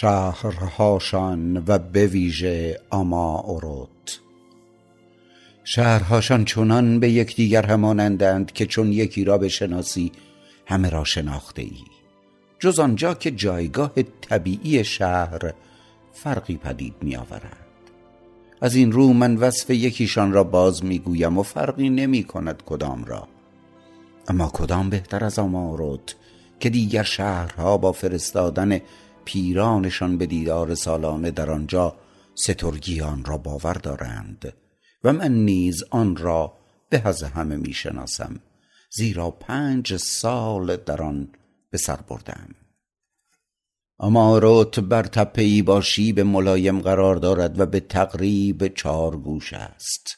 شهرهاشان و به ویژه آماورود شهرهاشان چنان به یکدیگر همانندند که چون یکی را بشناسی همه را شناخته ای جز آنجا که جایگاه طبیعی شهر فرقی پدید می آورد از این رو من وصف یکیشان را باز می گویم و فرقی نمی کند کدام را. اما کدام بهتر از آمارود که دیگر شهرها با فرستادن پیرانشان به دیدار سالانه در آنجا سترگیان را باور دارند و من نیز آن را به از همه می شناسم زیرا پنج سال در آن به سر بردم. اماروت بر تپه ای با شیب ملایم قرار دارد و به تقریب چار گوش است.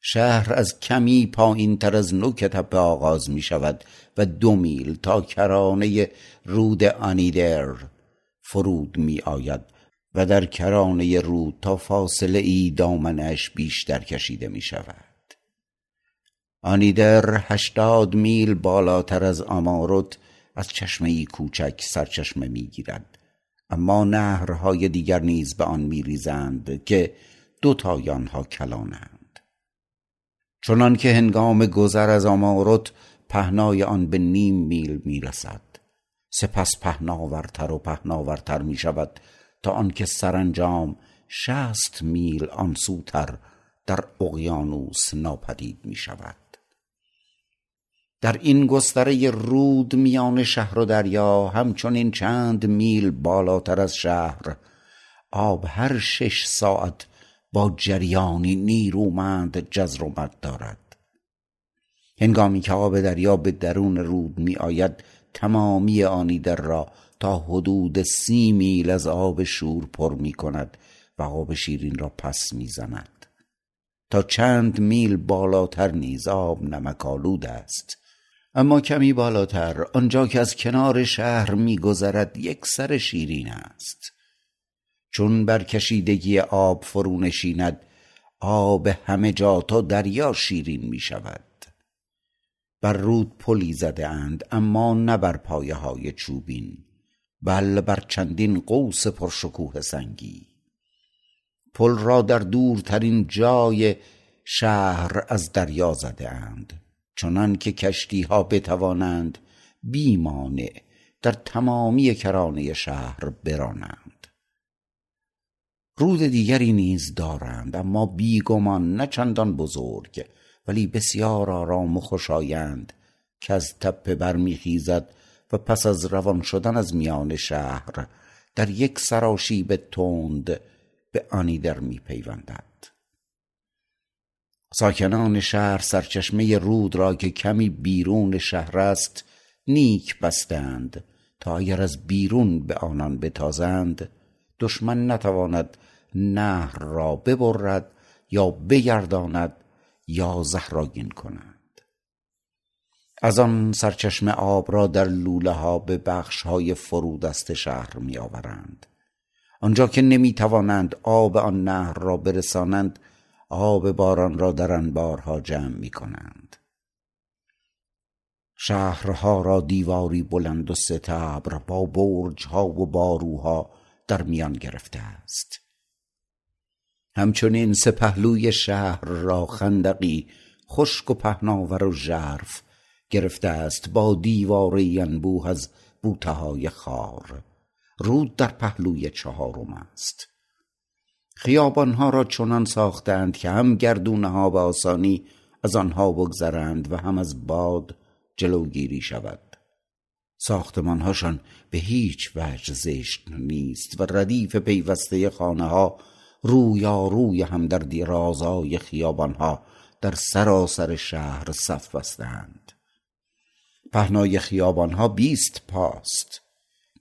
شهر از کمی پایین تر از نوک تپه آغاز می شود و دو میل تا کرانه رود آنیدر فرود می آید و در کرانه رود تا فاصله ای دامنش بیشتر کشیده می شود. آنیدر هشتاد میل بالاتر از آماروت از چشمه ای کوچک سرچشمه می گیرد. اما نهرهای دیگر نیز به آن می ریزند که دو تای آنها کلانند. چنان که هنگام گذر از آماروت پهنای آن به نیم میل می رسد. سپس پهناورتر و پهناورتر می شود تا آنکه سرانجام شست میل آن سوتر در اقیانوس ناپدید می شود در این گستره رود میان شهر و دریا همچنین چند میل بالاتر از شهر آب هر شش ساعت با جریانی نیرومند جزر و مد دارد. هنگامی که آب دریا به درون رود می آید تمامی آنی در را تا حدود سی میل از آب شور پر می کند و آب شیرین را پس می زند تا چند میل بالاتر نیز آب نمکالود است. اما کمی بالاتر آنجا که از کنار شهر میگذرد یک سر شیرین است. چون بر کشیدگی آب فرو نشیند آب همه جا تا دریا شیرین می شود بر رود پلی زده اند اما نه بر پایه های چوبین بل بر چندین قوس پرشکوه سنگی. پل را در دورترین جای شهر از دریا زده اند چنان که کشتی ها بتوانند بی مانع در تمامی کرانه شهر برانند. رود دیگری نیز دارند اما بیگمان نه چندان بزرگ ولی بسیار آرام و خوشایند که از تپه برمیخیزد و پس از روان شدن از میان شهر در یک سراشیب تند به آنیدر میپیوندد. ساکنان شهر سرچشمه رود را که کمی بیرون شهر است نیک بستند تا اگر از بیرون به آنان بتازند دشمن نتواند نهر را ببرد یا بگرداند یا زهراگین کند از آن سرچشمه آب را در لوله ها به بخش های فرودست شهر می آورند آنجا که نمی توانند آب آن نهر را برسانند آب باران را در انبارها جمع می کنند شهرها را دیواری بلند و ستبر با برجها و باروها در میان گرفته است. همچنین سپهلوی شهر را خندقی خشک و پهناور و ژرف گرفته است با دیواره انبوه از بوته های خار. رود در پهلوی چهارم است. خیابانها را چنان ساختند که هم گردونه ها به آسانی از آنها بگذرند و هم از باد جلوگیری شود. ساختمانهاشان به هیچ وجه زشت نیست و ردیف پیوسته خانه ها روی هم در درازای خیابانها در سراسر شهر صف بستند. پهنای خیابانها بیست پاست.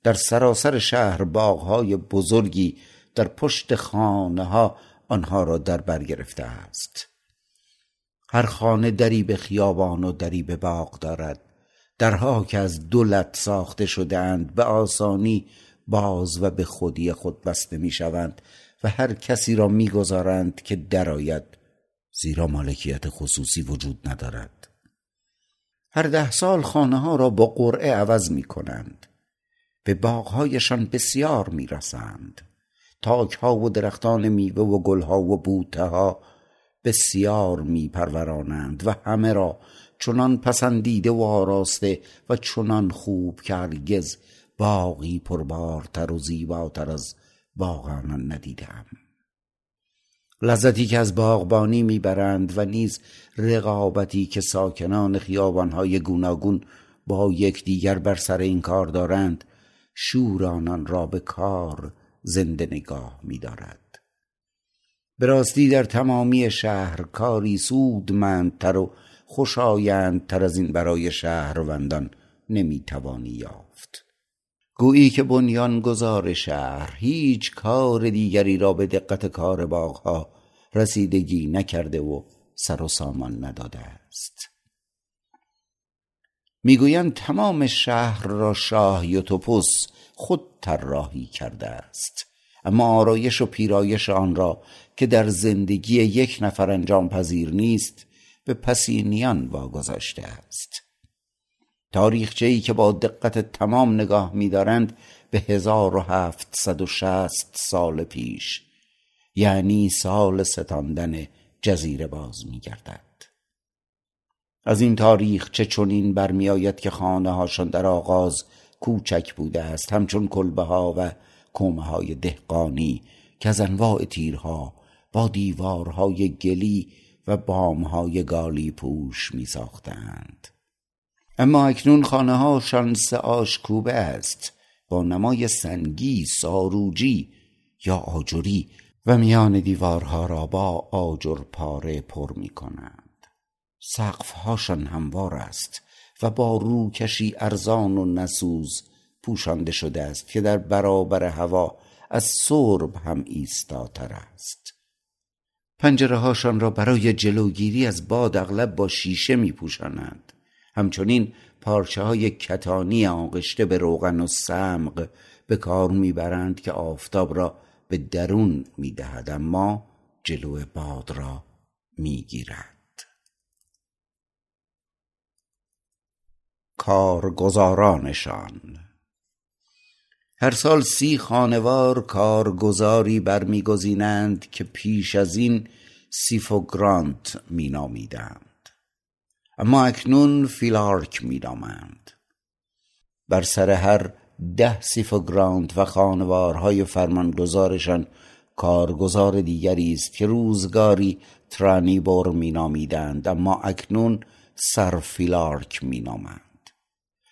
در سراسر شهر باغهای بزرگی در پشت خانه ها آنها را در بر گرفته است. هر خانه دری به خیابان و دری به باغ دارد. درها که از دولت ساخته شدهاند به آسانی باز و به خودی خود بسته می شوند و هر کسی را می‌گذارند که درآید زیرا مالکیت خصوصی وجود ندارد. هر ده سال خانه ها را با قرعه عوض می کنند به باغهایشان بسیار می‌رسند. تاکها و درختان میوه و گلها و بوته ها بسیار میپرورانند و همه را چنان پسندیده و آراسته و چنان خوب که هرگز باغی پربارتر و زیباتر از باغ آنان ندیدم. لذتی که از باغبانی می‌برند و نیز رقابتی که ساکنان خیابانهای گوناگون با یکدیگر بر سر این کار دارند شور آنان را به کار زنده نگاه میدارد. به راستی در تمامی شهر کاری سودمندتر و خوشایندتر از این برای شهروندان نمی‌توانی یافت. گویی که بنیانگذار شهر هیچ کار دیگری را به دقت کار باغها رسیدگی نکرده و سر و سامان نداده است. می‌گویند تمام شهر را شاه یوتوپوس خود طراحی کرده است. اما آرایش و پیرایش آن را که در زندگی یک نفر انجام پذیر نیست به پسینیان واگذاشته است. تاریخچه ای که با دقت تمام نگاه می‌دارند به 1760 سال پیش یعنی سال ستاندن جزیره باز می‌گردد از این تاریخ چه چنین برمیآید که خانه هاشان در آغاز کوچک بوده است همچون کلبه ها و کومه های دهقانی که از انواع تیرها با دیوارهای گلی و بامهای گالی پوش می ساختند. اما اکنون خانه هاشان سه آشکوبه است. با نمای سنگی ساروجی یا آجری و میان دیوارها را با آجر پاره پر می کنند سقفهاشان هموار است و با روکشی ارزان و نسوز پوشانده شده است که در برابر هوا از سرب هم ایستاتر است. پنجره هاشان را برای جلوگیری از باد اغلب با شیشه می پوشانند همچنین پارچه های کتانی آغشته به روغن و سمق به کار می‌برند که آفتاب را به درون می‌دهد اما جلو باد را می‌گیرد. کارگزارانشان هر سال سی خانوار کارگزاری برمیگزینند که پیش از این سیفوگرانت مینامیدند. اما اکنون فیلارک مینامند. بر سر هر ده سیفوگرانت و خانوارهای فرمانگزارشان کارگزار دیگری است که روزگاری ترانیبور مینامیدند اما اکنون سر فیلارک مینامند.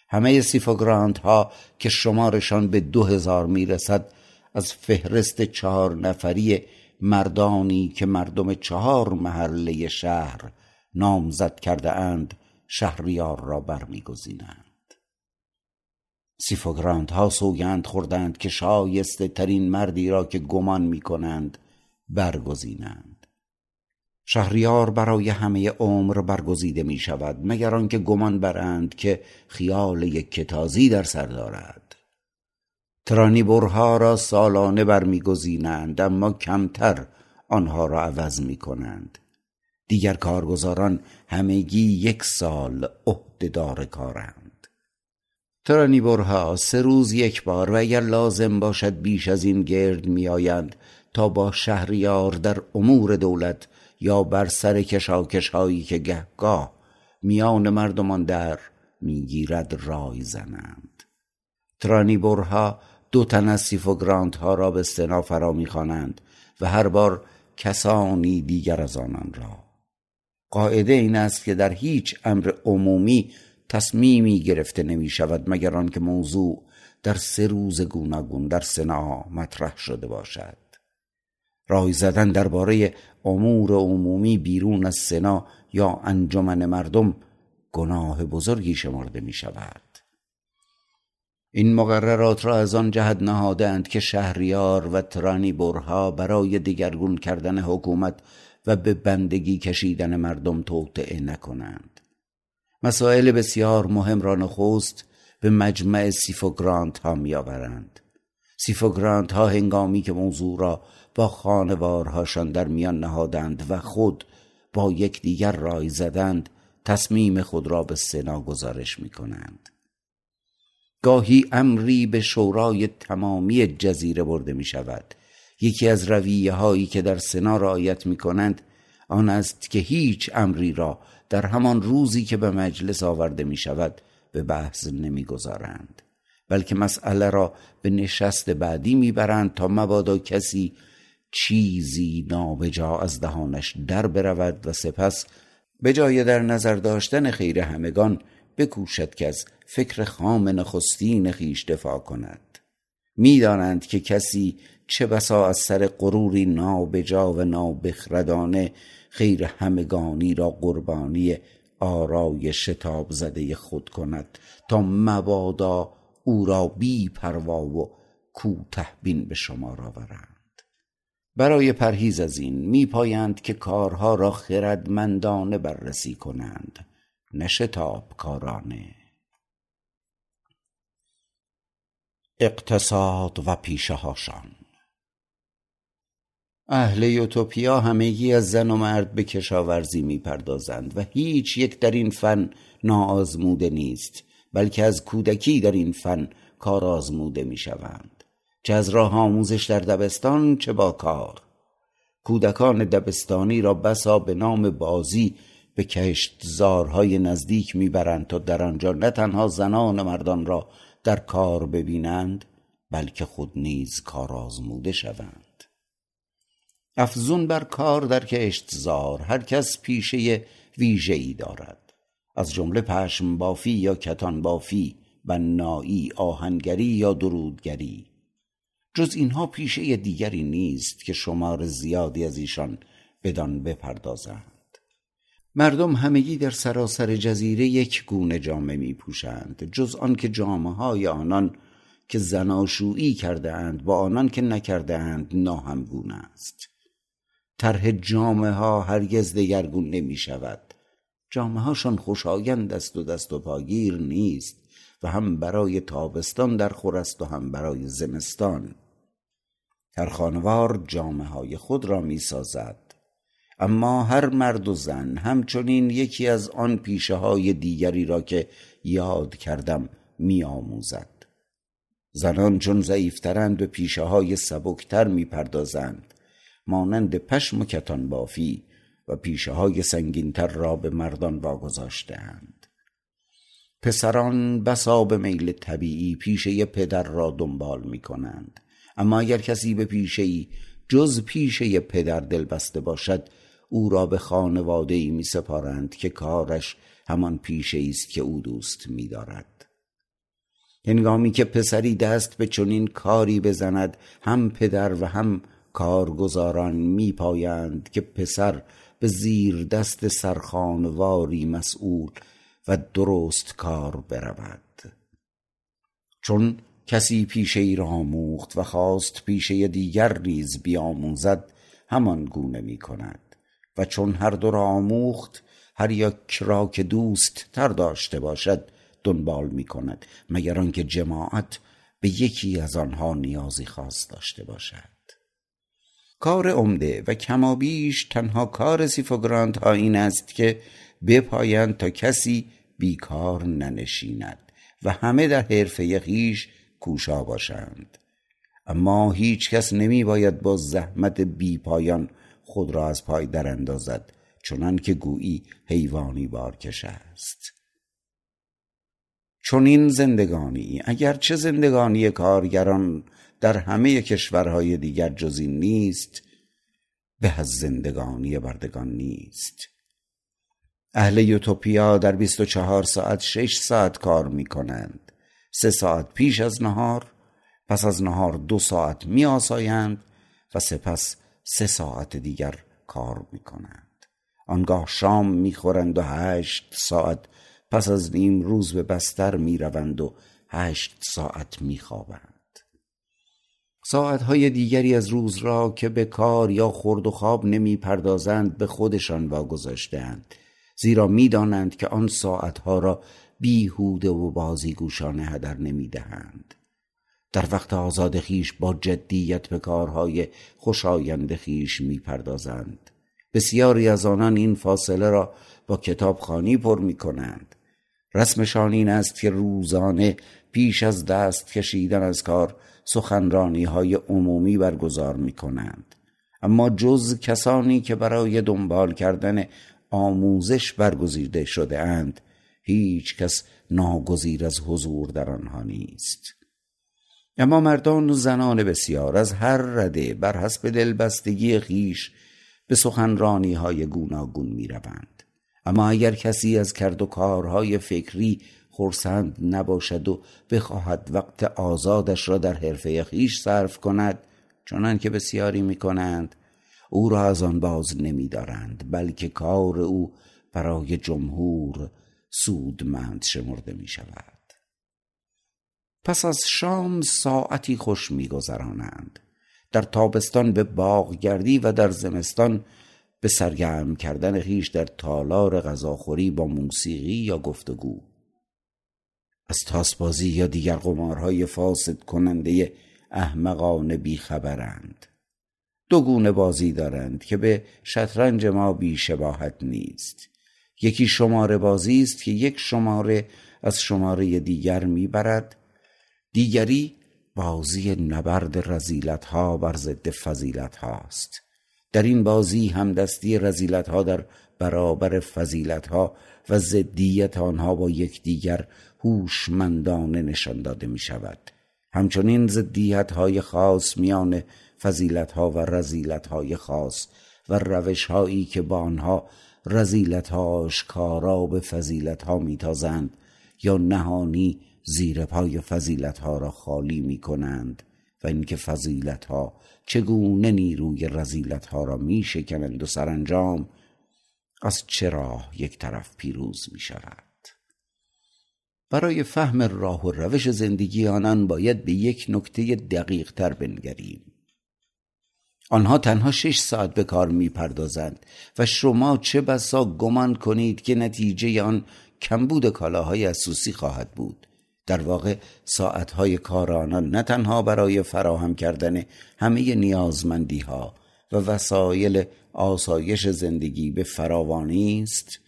همه سیفوگرانت ها که شمارشان به دو هزار می‌رسد از فهرست چهار نفری مردانی که مردم چهار محله شهر نامزد کرده اند شهریار را برمیگزینند. سیفوگرانت ها سوگند خوردند که شایسته ترین مردی را که گمان می کنند برگزینند. شهریار برای همه عمر برگزیده می شود مگر آنکه گمان برند که خیال یک کتازی در سر دارد. ترانی برها را سالانه برمیگزینند اما کمتر آنها را عوض می کنند. دیگر کارگزاران همگی یک سال عهدهدار کارند. ترانیبرها سه روز یک بار و اگر لازم باشد بیش از این گرد میآیند تا با شهریار در امور دولت یا بر سر کشاکش هایی که گهگاه میان مردمان در می‌گیرد رای زنند. ترانیبرها دو تن از سیفوگرانت ها را به سنا فرا می‌خوانند و هر بار کسانی دیگر از آنان را قاعده این است که در هیچ امر عمومی تصمیمی گرفته نمی شود مگر آنکه موضوع در سه روز گوناگون در سنا مطرح شده باشد. رای زدن درباره امور عمومی بیرون از سنا یا انجمن مردم گناه بزرگی شمرده می شود این مقررات را از آن جهت نهادند که شهریار و ترانی برها برای دیگرگون کردن حکومت و به بندگی کشیدن مردم توطعه نکنند. مسائل بسیار مهم را نخست به مجمع سیفوگرانت ها میآورند. سیفوگرانت ها هنگامی که موضوع را با خانوارهاشان در میان نهادند و خود با یکدیگر رای زدند تصمیم خود را به سنا گزارش می کنند گاهی امری به شورای تمامی جزیره برده می شود یکی از رویه هایی که در سنا رعایت می کنند آن است که هیچ امری را در همان روزی که به مجلس آورده می شود به بحث نمی گذارند بلکه مسئله را به نشست بعدی می‌برند تا مبادا کسی چیزی نابجا از دهانش در برود و سپس به جای در نظر داشتن خیر همگان بکوشد که از فکر خام نخستین خیش دفاع کند. می‌دانند که کسی چه بسا از سر غروری نابجا و نابخردانه خیر همگانی را قربانی آرای شتاب زده خود کند تا مبادا او را بی پروا و کوته بین به شمار آورند برای پرهیز از این میپایند که کارها را خردمندانه بررسی کنند. نه شتاب کارانه. اقتصاد و پیشه هاشان اهل یوتوپیا همگی از زن و مرد به کشاورزی می‌پردازند و هیچ یک در این فن ناآزموده نیست بلکه از کودکی در این فن کار آزموده می شوند چه از راه آموزش در دبستان چه با کار. کودکان دبستانی را بسا به نام بازی به کشتزارهای نزدیک می‌برند تا در آنجا نه تنها زنان مردان را در کار ببینند بلکه خود نیز کار آزموده شوند. افزون بر کار در کشتزار هر کس پیشه ویژه ای دارد. از جمله پشم بافی یا کتان بافی بنایی آهنگری یا درودگری. جز اینها پیشه دیگری نیست که شمار زیادی از ایشان بدان بپردازند. مردم همگی در سراسر جزیره یک گونه جامه می پوشند جز آنکه جامه های آنان که زناشویی کرده اند با آنان که نکرده اند ناهمگون است. طرح جامه ها هرگز دگرگون نمی شود جامعه هاشان خوشایند است و دست و پاگیر نیست و هم برای تابستان در خور است و هم برای زمستان. هر خانوار جامعه های خود را می سازد اما هر مرد و زن همچنین یکی از آن پیشه های دیگری را که یاد کردم می آموزد زنان چون ضعیفترند به پیشه های سبکتر می پردازند مانند پشم و کتان بافی و پیشه های سنگینتر را به مردان واگذاشتهاند. پسران بسا به میل طبیعی پیشه پدر را دنبال می کنند اما اگر کسی به پیشه ای جز پیشه پدر دل بسته باشد او را به خانواده ای می سپارند که کارش همان پیشه است که او دوست می دارد هنگامی که پسری دست به چنین کاری بزند هم پدر و هم کارگزاران می پایند که پسر به زیر دست سرخانواری مسئول و درست کار برود. چون کسی پیشه ای را آموخت و خواست پیشه دیگر نیز بیاموزد همان گونه می کند و چون هر دو را آموخت هر یک را که دوست تر داشته باشد دنبال می کند مگر آنکه جماعت به یکی از آنها نیازی خاص داشته باشد. کار عمده و کمابیش تنها کار سیفوگرانت ها این است که بپایند تا کسی بیکار ننشیند و همه در حرفه خیش کوشا باشند. اما هیچ کس نمی باید با زحمت بی پایان خود را از پای در اندازد چنان که گویی حیوانی بارکش است. چون این زندگانی اگر چه زندگانی کارگران در همه کشورهای دیگر جزی نیست به از زندگانی بردگان نیست. اهل یوتوپیا در 24 ساعت 6 ساعت کار می کنند سه ساعت پیش از نهار پس از نهار دو ساعت می آسایند و سپس سه ساعت دیگر کار می کنند آنگاه شام می خورند و هشت ساعت پس از نیم روز به بستر می روند و هشت ساعت می خوابند ساعتهای دیگری از روز را که به کار یا خورد و خواب نمی پردازند به خودشان واگذاشتهاند زیرا می‌دانند که آن ساعتها را بیهوده و بازیگوشانه هدر نمی دهند. در وقت آزاد خیش با جدیت به کارهای خوشایند خیش می پردازند. بسیاری از آنان این فاصله را با کتابخانی پر می کنند. رسمشان این است که روزانه پیش از دست کشیدن از کار سخنرانی های عمومی برگزار می کنند اما جز کسانی که برای دنبال کردن آموزش برگزیده شده اند هیچ کس ناگزیر از حضور در آنها نیست اما مردان و زنان بسیار از هر رده بر حسب دلبستگی خیش به سخنرانی های گوناگون می روند. اما اگر کسی از کرد و کارهای فکری خورسند نباشد و بخواهد وقت آزادش را در حرفه خیش صرف کند چنان که بسیاری می کنند او را از آن باز نمی دارند بلکه کار او برای جمهور سودمند شمرده می شود پس از شام ساعتی خوش می گذرانند در تابستان به باغ گردی و در زمستان به سرگرم کردن خیش در تالار غذاخوری با موسیقی یا گفتگو. از تاسبازی یا دیگر قمارهای فاسد کننده احمقان بیخبرند. دو گونه بازی دارند که به شطرنج ما بیشباهت نیست. یکی شماره بازی است که یک شماره از شماره دیگر می‌برد. دیگری بازی نبرد رزیلت ها بر ضد فضیلت هاست در این بازی هم دستی رزیلت ها در برابر فضیلت ها و ضدیت آنها با یکدیگر هوشمندانه نشان داده می شود همچنین ضدیت های خاص میان فضیلت ها و رزیلت های خاص و روش هایی که با آنها رزیلت ها آشکارا به فضیلت ها میتازند یا نهانی زیر پای فضیلت ها را خالی می کنند و اینکه فضیلت ها چگونه نیروی رزیلت ها را می شکنند و سرانجام از چرا یک طرف پیروز می شود برای فهم راه و روش زندگی آنان باید به یک نکته دقیق تر بنگریم. آنها تنها شش ساعت به کار می پردازند و شما چه بسا گمان کنید که نتیجه آن کمبود کالاهای اسوسی خواهد بود. در واقع ساعتهای کار آنان نه تنها برای فراهم کردن همه نیازمندی ها و وسایل آسایش زندگی به فراوانی است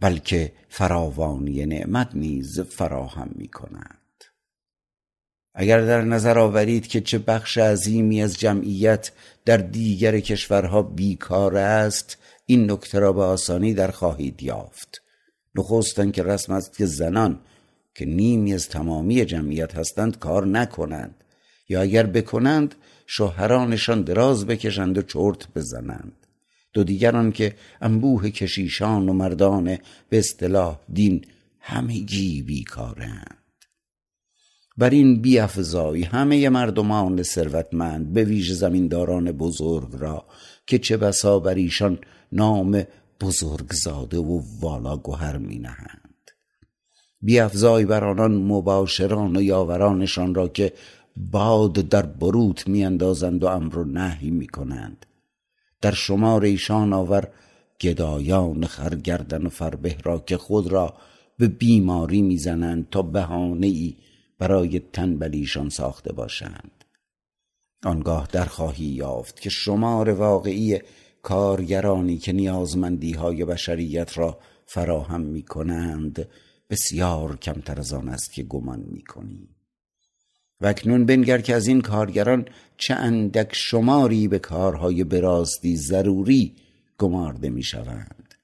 بلکه فراوانی نعمت نیز فراهم می کند اگر در نظر آورید که چه بخش عظیمی از جمعیت در دیگر کشورها بیکار است این نکته را به آسانی در خواهید یافت. نخستن که رسم است که زنان که نیمی از تمامی جمعیت هستند کار نکنند یا اگر بکنند شوهرانشان دراز بکشند و چرت بزنند. دو دیگران که انبوه کشیشان و مردان به اصطلاح دین همگی بیکارند. بر این بیافزای همه مردمان ثروتمند به ویژه زمینداران بزرگ را که چه بسا بر ایشان نام بزرگزاده و والا گوهر می نهند بیافزای بر آنان مباشران و یاورانشان را که باد در بروت میاندازند و امر و نهی می کنند در شمار ایشان آور گدایان خرگردن و فربه را که خود را به بیماری می‌زنند تا بهانه ای برای تنبلیشان ساخته باشند. آنگاه در خواهی یافت که شمار واقعی کارگرانی که نیازمندی های بشریت را فراهم می کنند بسیار کمتر از آن است که گمان می کنی و اکنون بنگر که از این کارگران چه اندک شماری به کارهای براستی ضروری گمارده می شوند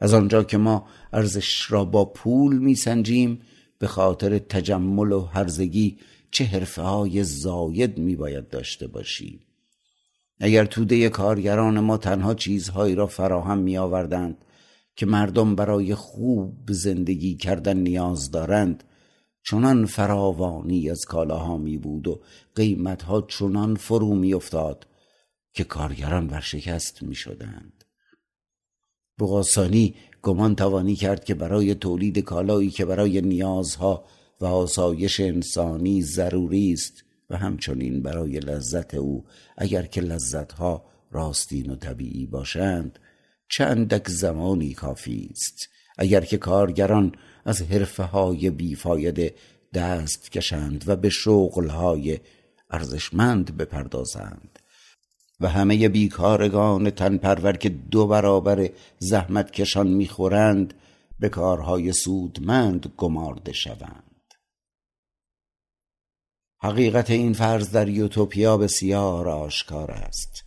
از آنجا که ما ارزش را با پول می سنجیم به خاطر تجمل و هرزگی چه حرفه های زاید می باید داشته باشیم. اگر توده کارگران ما تنها چیزهایی را فراهم می آوردند که مردم برای خوب زندگی کردن نیاز دارند چنان فراوانی از کالاها می بود و قیمتها چنان فرو می افتاد که کارگران ورشکست می شدند. بغاسانی گمان توانی کرد که برای تولید کالایی که برای نیازها و آسایش انسانی ضروری است و همچنین برای لذت او اگر که لذتها راستین و طبیعی باشند چندک زمانی کافی است. اگر که کارگران از حرفه های بیفایده دست کشند و به شغل های ارزشمند بپردازند. و همه بیکارگان تنپرور که دو برابر زحمت کشان می‌خورند به کارهای سودمند گمارده شوند. حقیقت این فرض در یوتوپیا بسیار آشکار است.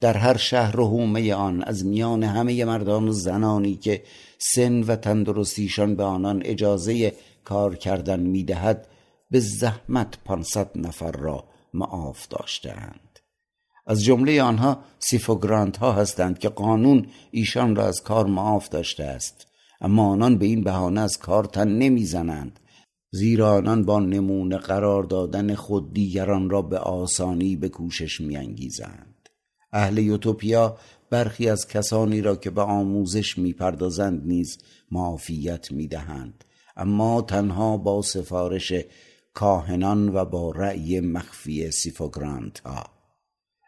در هر شهر و حومه آن از میان همه مردان و زنانی که سن و تندرستیشان به آنان اجازه کار کردن می‌دهد به زحمت پانصد نفر را معاف داشتهاند. از جمله آنها سیفوگرانت ها هستند که قانون ایشان را از کار معاف داشته است. اما آنان به این بهانه از کار تن نمی‌زنند زیرا آنان با نمونه قرار دادن خود دیگران را به آسانی به کوشش میانگیزند. اهل یوتوپیا برخی از کسانی را که به آموزش می‌پردازند نیز معافیت می‌دهند. اما تنها با سفارش کاهنان و با رأی مخفی سیفوگرانت ها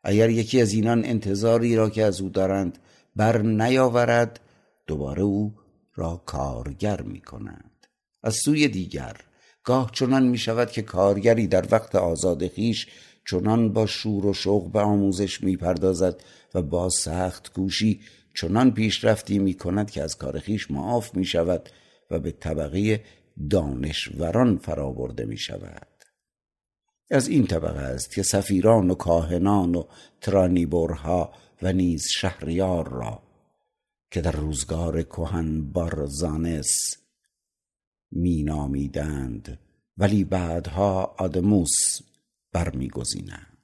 اگر یکی از اینان انتظاری را که از او دارند بر نیاورد دوباره او را کارگر می کنند از سوی دیگر گاه چنان می شود که کارگری در وقت آزاد خیش چنان با شور و شوق به آموزش می پردازد و با سخت کوشی چنان پیشرفتی می کند که از کار خیش معاف می شود و به طبقه دانشوران فرابرده می شود از این طبقه است که سفیران و کاهنان و ترانیبورها و نیز شهریار را که در روزگار کهن بارزانس می نامیدند ولی بعدها آدموس برمیگزینند.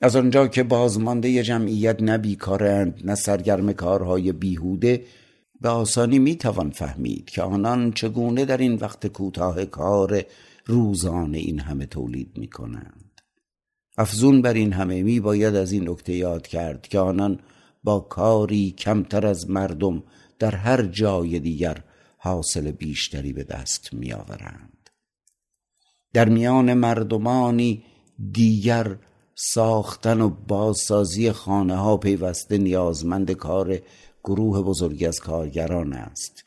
از آنجا که بازمانده جمعیت نه بیکارند نه سرگرم کارهای بیهوده به آسانی می‌توان فهمید که آنان چگونه در این وقت کوتاه کار روزانه این همه تولید می کنند افزون بر این همه می باید از این نکته یاد کرد که آنان با کاری کمتر از مردم در هر جای دیگر حاصل بیشتری به دست می آورند در میان مردمانی دیگر ساختن و بازسازی خانه ها پیوسته نیازمند کار گروه بزرگی از کارگران است.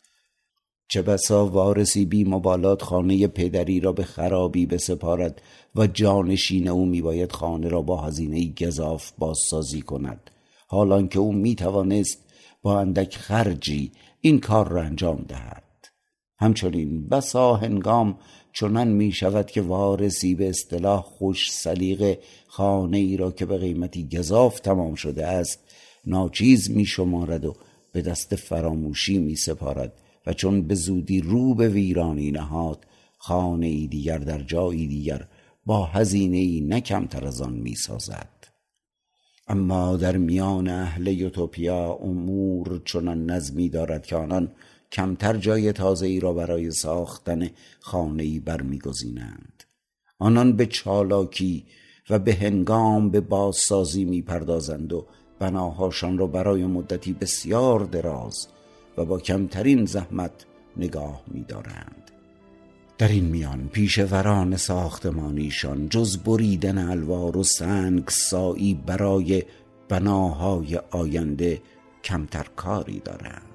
چه بسا وارسی بی مبالات خانه پدری را به خرابی بسپارد و جانشین او میباید خانه را با هزینه گذاف بازسازی کند. حالان که او می‌توانست با اندک خرجی این کار را انجام دهد. همچنین بسا هنگام چنان می شود که وارسی به اصطلاح خوش سلیقه خانه ای را که به قیمتی گذاف تمام شده است ناچیز می شمارد و به دست فراموشی می سپارد و چون به زودی رو به ویرانی نهاد خانه ای دیگر در جایی دیگر با هزینه ای از آن می سازد. اما در میان اهل یوتوپیا امور چنان نظمی دارد که آنان کمتر جای تازه ای را برای ساختن خانه ای برمیگزینند. آنان به چالاکی و به هنگام به بازسازی می‌پردازند و بناهاشان را برای مدتی بسیار دراز و با کمترین زحمت نگاه میدارند. در این میان پیشوران ساختمانیشان جز بریدن الوار و سنگ سایی برای بناهای آینده کمتر کاری دارند.